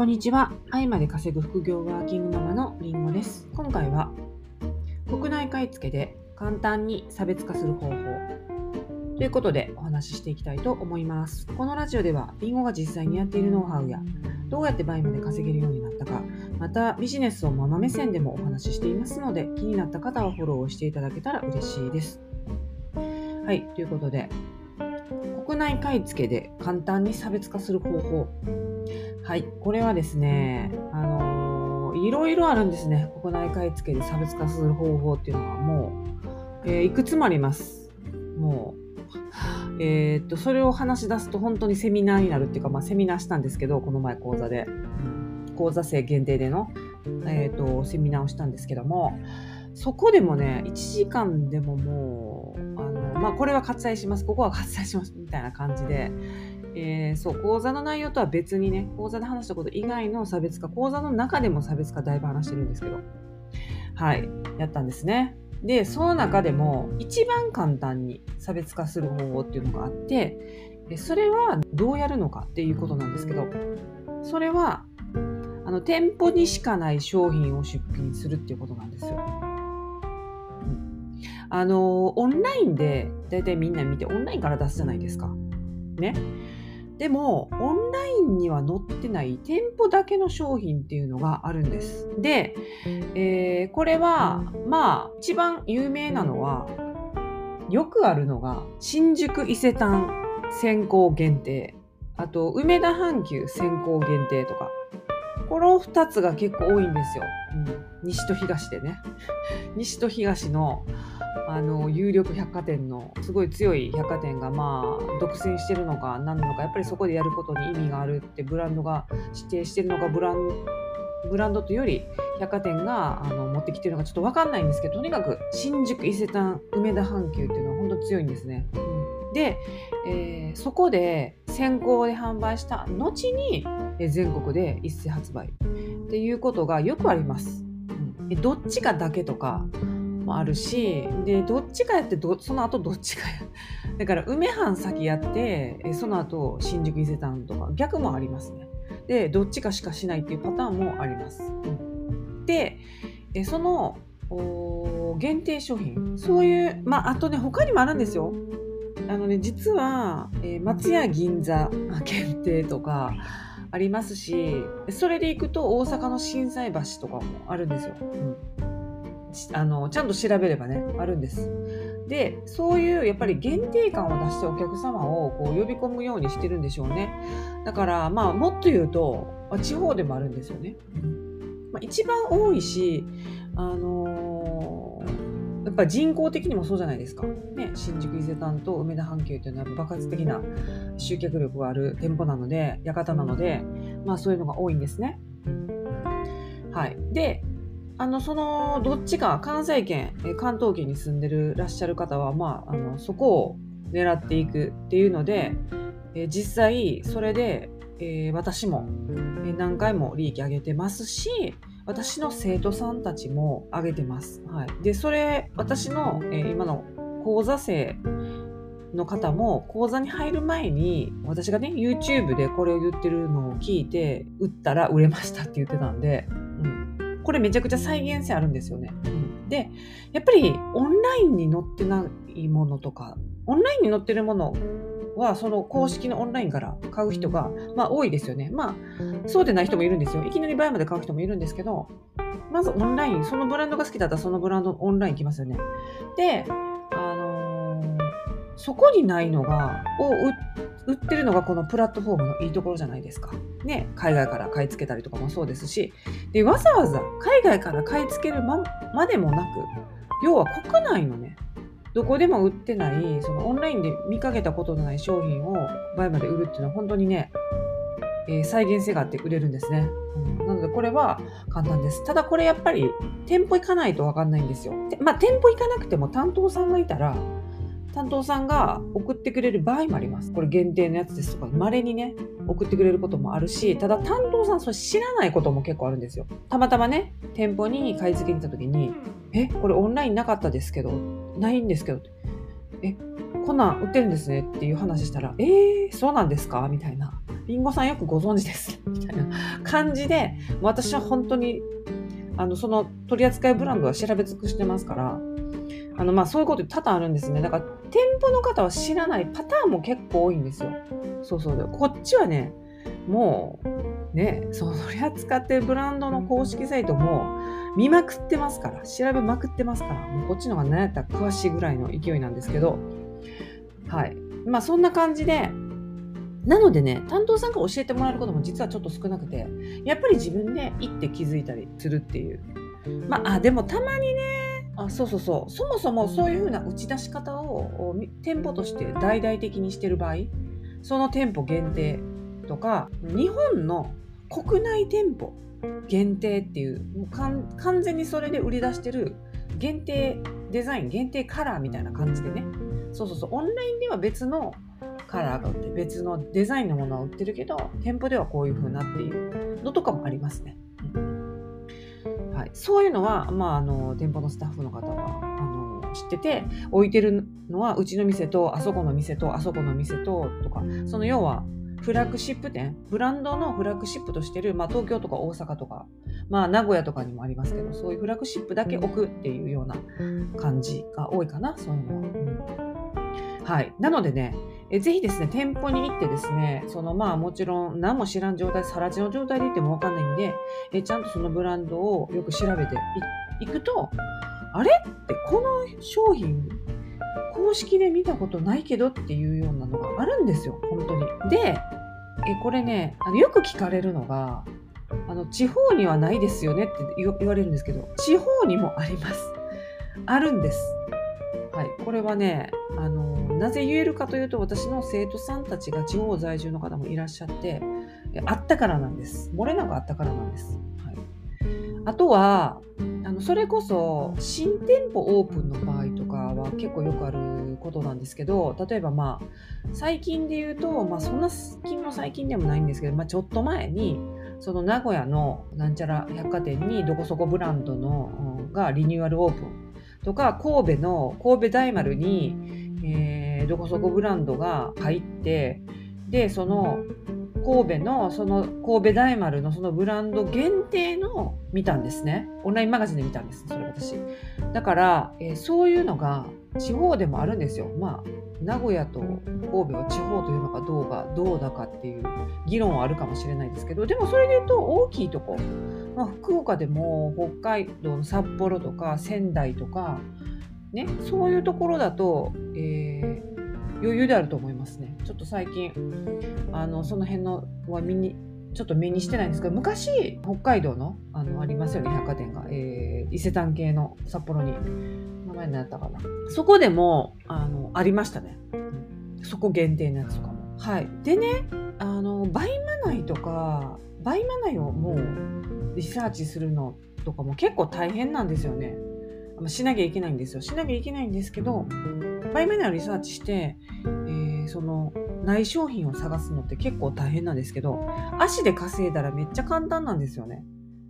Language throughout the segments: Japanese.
こんにちは。愛まで稼ぐ副業ワーキングママのりんごです。今回は国内買い付けで簡単に差別化する方法ということでお話ししていきたいと思います。このラジオではりんごが実際にやっているノウハウやどうやって倍まで稼げるようになったか、またビジネスをママ目線でもお話ししていますので、気になった方はフォローをしていただけたら嬉しいです。はい、ということで、国内買い付けで簡単に差別化する方法はい、これはですね、あのー、いろいろあるんですね。国内買い付けで差別化する方法っていうのはもう、えー、いくつもあります。もう、えー、っと、それを話し出すと本当にセミナーになるっていうか、まあ、セミナーしたんですけど、この前講座で、講座生限定での、えー、っと、セミナーをしたんですけども、そこでもね、1時間でももう、あの、まあ、これは割愛します、ここは割愛します、みたいな感じで、えー、そう講座の内容とは別にね講座で話したこと以外の差別化講座の中でも差別化だいぶ話してるんですけどはいやったんですねでその中でも一番簡単に差別化する方法っていうのがあってそれはどうやるのかっていうことなんですけどそれはあの店舗にしかない商品を出品するっていうことなんですよ。あのオンラインで大体みんな見てオンラインから出すじゃないですか。ね。でも、オンラインには載ってない店舗だけの商品っていうのがあるんです。で、えー、これは、まあ、一番有名なのは、よくあるのが、新宿伊勢丹先行限定、あと、梅田阪急先行限定とか、この2つが結構多いんですよ。うん、西と東でね。西と東のあの有力百貨店のすごい強い百貨店がまあ独占してるのか何なのかやっぱりそこでやることに意味があるってブランドが指定してるのかブランブランドというより百貨店があの持ってきてるのかちょっと分かんないんですけどとにかく新宿伊勢丹梅田阪急っていうのは本当強いんですね。うん、で、えー、そこで先行で販売した後に全国で一斉発売っていうことがよくあります。うん、どっちかだけとかもあるしでどっちかやってどその後どっちかや だから梅藩先やってその後新宿伊勢丹とか逆もありますね。でどっちかしかしないっていうパターンもあります、でその限定商品そういうまああとね他にもあるんですよ。あのね実は、えー、松屋銀座 限定とかありますしそれで行くと大阪の心斎橋とかもあるんですよ、うん。あのちゃんと調べればねあるんです。でそういうやっぱり限定感を出してお客様をこう呼び込むようにしてるんでしょうね。だからまあもっと言うと地方でもあるんですよね。まあ、一番多いし、あのー、やっぱ人口的にもそうじゃないですか。ね、新宿伊勢丹と梅田阪急というのは爆発的な集客力がある店舗なので、館なので、まあそういうのが多いんですね。はい。で、あのそのどっちか関西圏関東圏に住んでるらっしゃる方は、まあ、あのそこを狙っていくっていうので、え実際それで、えー、私も何回も利益上げてますし私の生徒さんたちも上げてます。はい、でそれ私の、え、今の講座生の方も講座に入る前に私がね YouTube でこれを言ってるのを聞いて売ったら売れましたって言ってたんでこれめちゃくちゃ再現性あるんですよね。うん、でやっぱりオンラインに載ってないものとかオンラインに載ってるものはその公式のオンラインから買う人が、まあ、多いですよね。まあそうでない人もいるんですよ。いきなり倍まで買う人もいるんですけどまずオンラインそのブランドが好きだったらそのブランドオンライン行きますよね。でそこにないのが、を売ってるのがこのプラットフォームのいいところじゃないですか。ね、海外から買い付けたりとかもそうですし、で、わざわざ海外から買い付けるままでもなく、要は国内のね、どこでも売ってない、そのオンラインで見かけたことのない商品を倍まで売るっていうのは本当にね、えー、再現性があって売れるんですね、うん。なのでこれは簡単です。ただこれやっぱり店舗行かないとわかんないんですよ。まあ店舗行かなくても担当さんがいたら担当さんが送ってくれる場合もあります。これ限定のやつですとか、稀にね、送ってくれることもあるし、ただ担当さんそれ知らないことも結構あるんですよ。たまたまね、店舗に買い付けに行った時に、え、これオンラインなかったですけど、ないんですけど、え、こんなん売ってるんですねっていう話したら、えー、そうなんですか？みたいな。いリンゴさんよくご存知です。みたいな感じで、私は本当に、あの、その取扱いブランドは調べ尽くしてますから、あの、まあ、そういうこと多々あるんですね。だから、店舗の方は知らないパターンも結構多いんですよ。そうそう。こっちはね、もう、ね、その取り扱ってるブランドの公式サイトも見まくってますから、調べまくってますから、もうこっちの方が何やったら詳しいぐらいの勢いなんですけど、はい。まあそんな感じで、なのでね、担当さんが教えてもらえることも実はちょっと少なくて、やっぱり自分で行って気づいたりするっていう。まあ、あでもたまにね、あそうそうそう、そもそもそういうふうな打ち出し方を店舗として大々的にしてる場合、その店舗限定とか、日本の国内店舗限定っていう、もう完全にそれで売り出してる限定デザイン、限定カラーみたいな感じでね、そうそうそう、オンラインでは別のカラーが売って別のデザインのものは売ってるけど店舗ではこういう風なっていうのとかもありますね。そういうのは、まあ、あの店舗のスタッフの方はあの知ってて置いてるのはうちの店とあそこの店とあそこの店ととかその要はフラッグシップ店ブランドのフラッグシップとしてる、まあ、東京とか大阪とか、まあ、名古屋とかにもありますけどそういうフラッグシップだけ置くっていうような感じが多いかなそういうのは。はい、なのでねえぜひですね、店舗に行ってですね、そのまあもちろん何も知らん状態、さら地の状態で行ってもわかんないんで、えちゃんとそのブランドをよく調べていくと、あれ？ってこの商品、公式で見たことないけどっていうようなのがあるんですよ、本当に。で、えこれね、あのよく聞かれるのが、あの地方にはないですよねって言われるんですけど、地方にもあります。あるんです。はい、これはねあのなぜ言えるかというと私の生徒さんたちが地方在住の方もいらっしゃってあったからなんです。漏れなくあったからなんです、はい、あとはあのそれこそ新店舗オープンの場合とかは結構よくあることなんですけど例えばまあ最近で言うと、まあ、そんな近の最近でもないんですけど、まあ、ちょっと前にその名古屋のなんちゃら百貨店にどこそこブランドのがリニューアルオープンとか神戸の神戸大丸に、えー、どこそこブランドが入ってでその神戸のその神戸大丸のそのブランド限定の見たんですねオンラインマガジンで見たんですそれ私だから、えー、そういうのが地方でもあるんですよまあ名古屋と神戸を地方というのかどうかどうだかっていう議論はあるかもしれないですけどでもそれで言うと大きいとこまあ、福岡でも北海道の札幌とか仙台とか、ね、そういうところだと、えー、余裕であると思いますね。ちょっと最近あのその辺のは見にちょっと目にしてないんですけど昔北海道のあのありますよね百貨店が、えー、伊勢丹系の札幌に名前になったかなそこでもあのありましたね、そこ限定のやつとかもはいでねあの BUYMA 内とか BUYMA 内をもうリサーチするのとかも結構大変なんですよね。しなきゃいけないんですよ。しなきゃいけないんですけど、 BUYMA 内をリサーチして、えー、その、ない商品を探すのって結構大変なんですけど、足で稼いだらめっちゃ簡単なんですよね。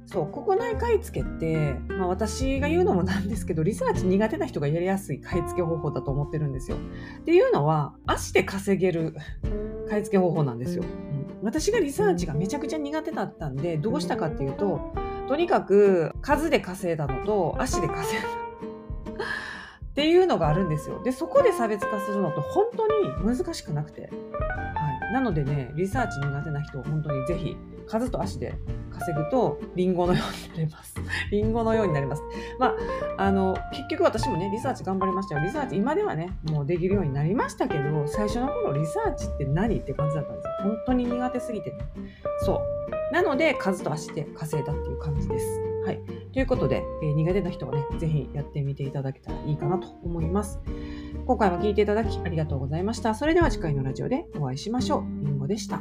そう、国内買い付けって、まあ私が言うのもなんですけど、リサーチ苦手な人がやりやすい買い付け方法だと思ってるんですよ。っていうのは、足で稼げる 買い付け方法なんですよ。私がリサーチがめちゃくちゃ苦手だったんでどうしたかっていうととにかく数で稼いだのと足で稼いだっていうのがあるんですよ。でそこで差別化するのと本当に難しくなくて、はい、なのでねリサーチ苦手な人は本当にぜひ数と足で稼ぐとリンゴのようになります。リンゴのようになります。まあ、あの、結局私もね、リサーチ頑張りましたよ。リサーチ今ではね、もうできるようになりましたけど、最初の頃リサーチって何って感じだったんですよ。本当に苦手すぎて、ね、そう。なので、数と足で稼いだっていう感じです。はい。ということで、えー、苦手な人はね、ぜひやってみていただけたらいいかなと思います。今回は聞いていただきありがとうございました。それでは次回のラジオでお会いしましょう。りんごでした。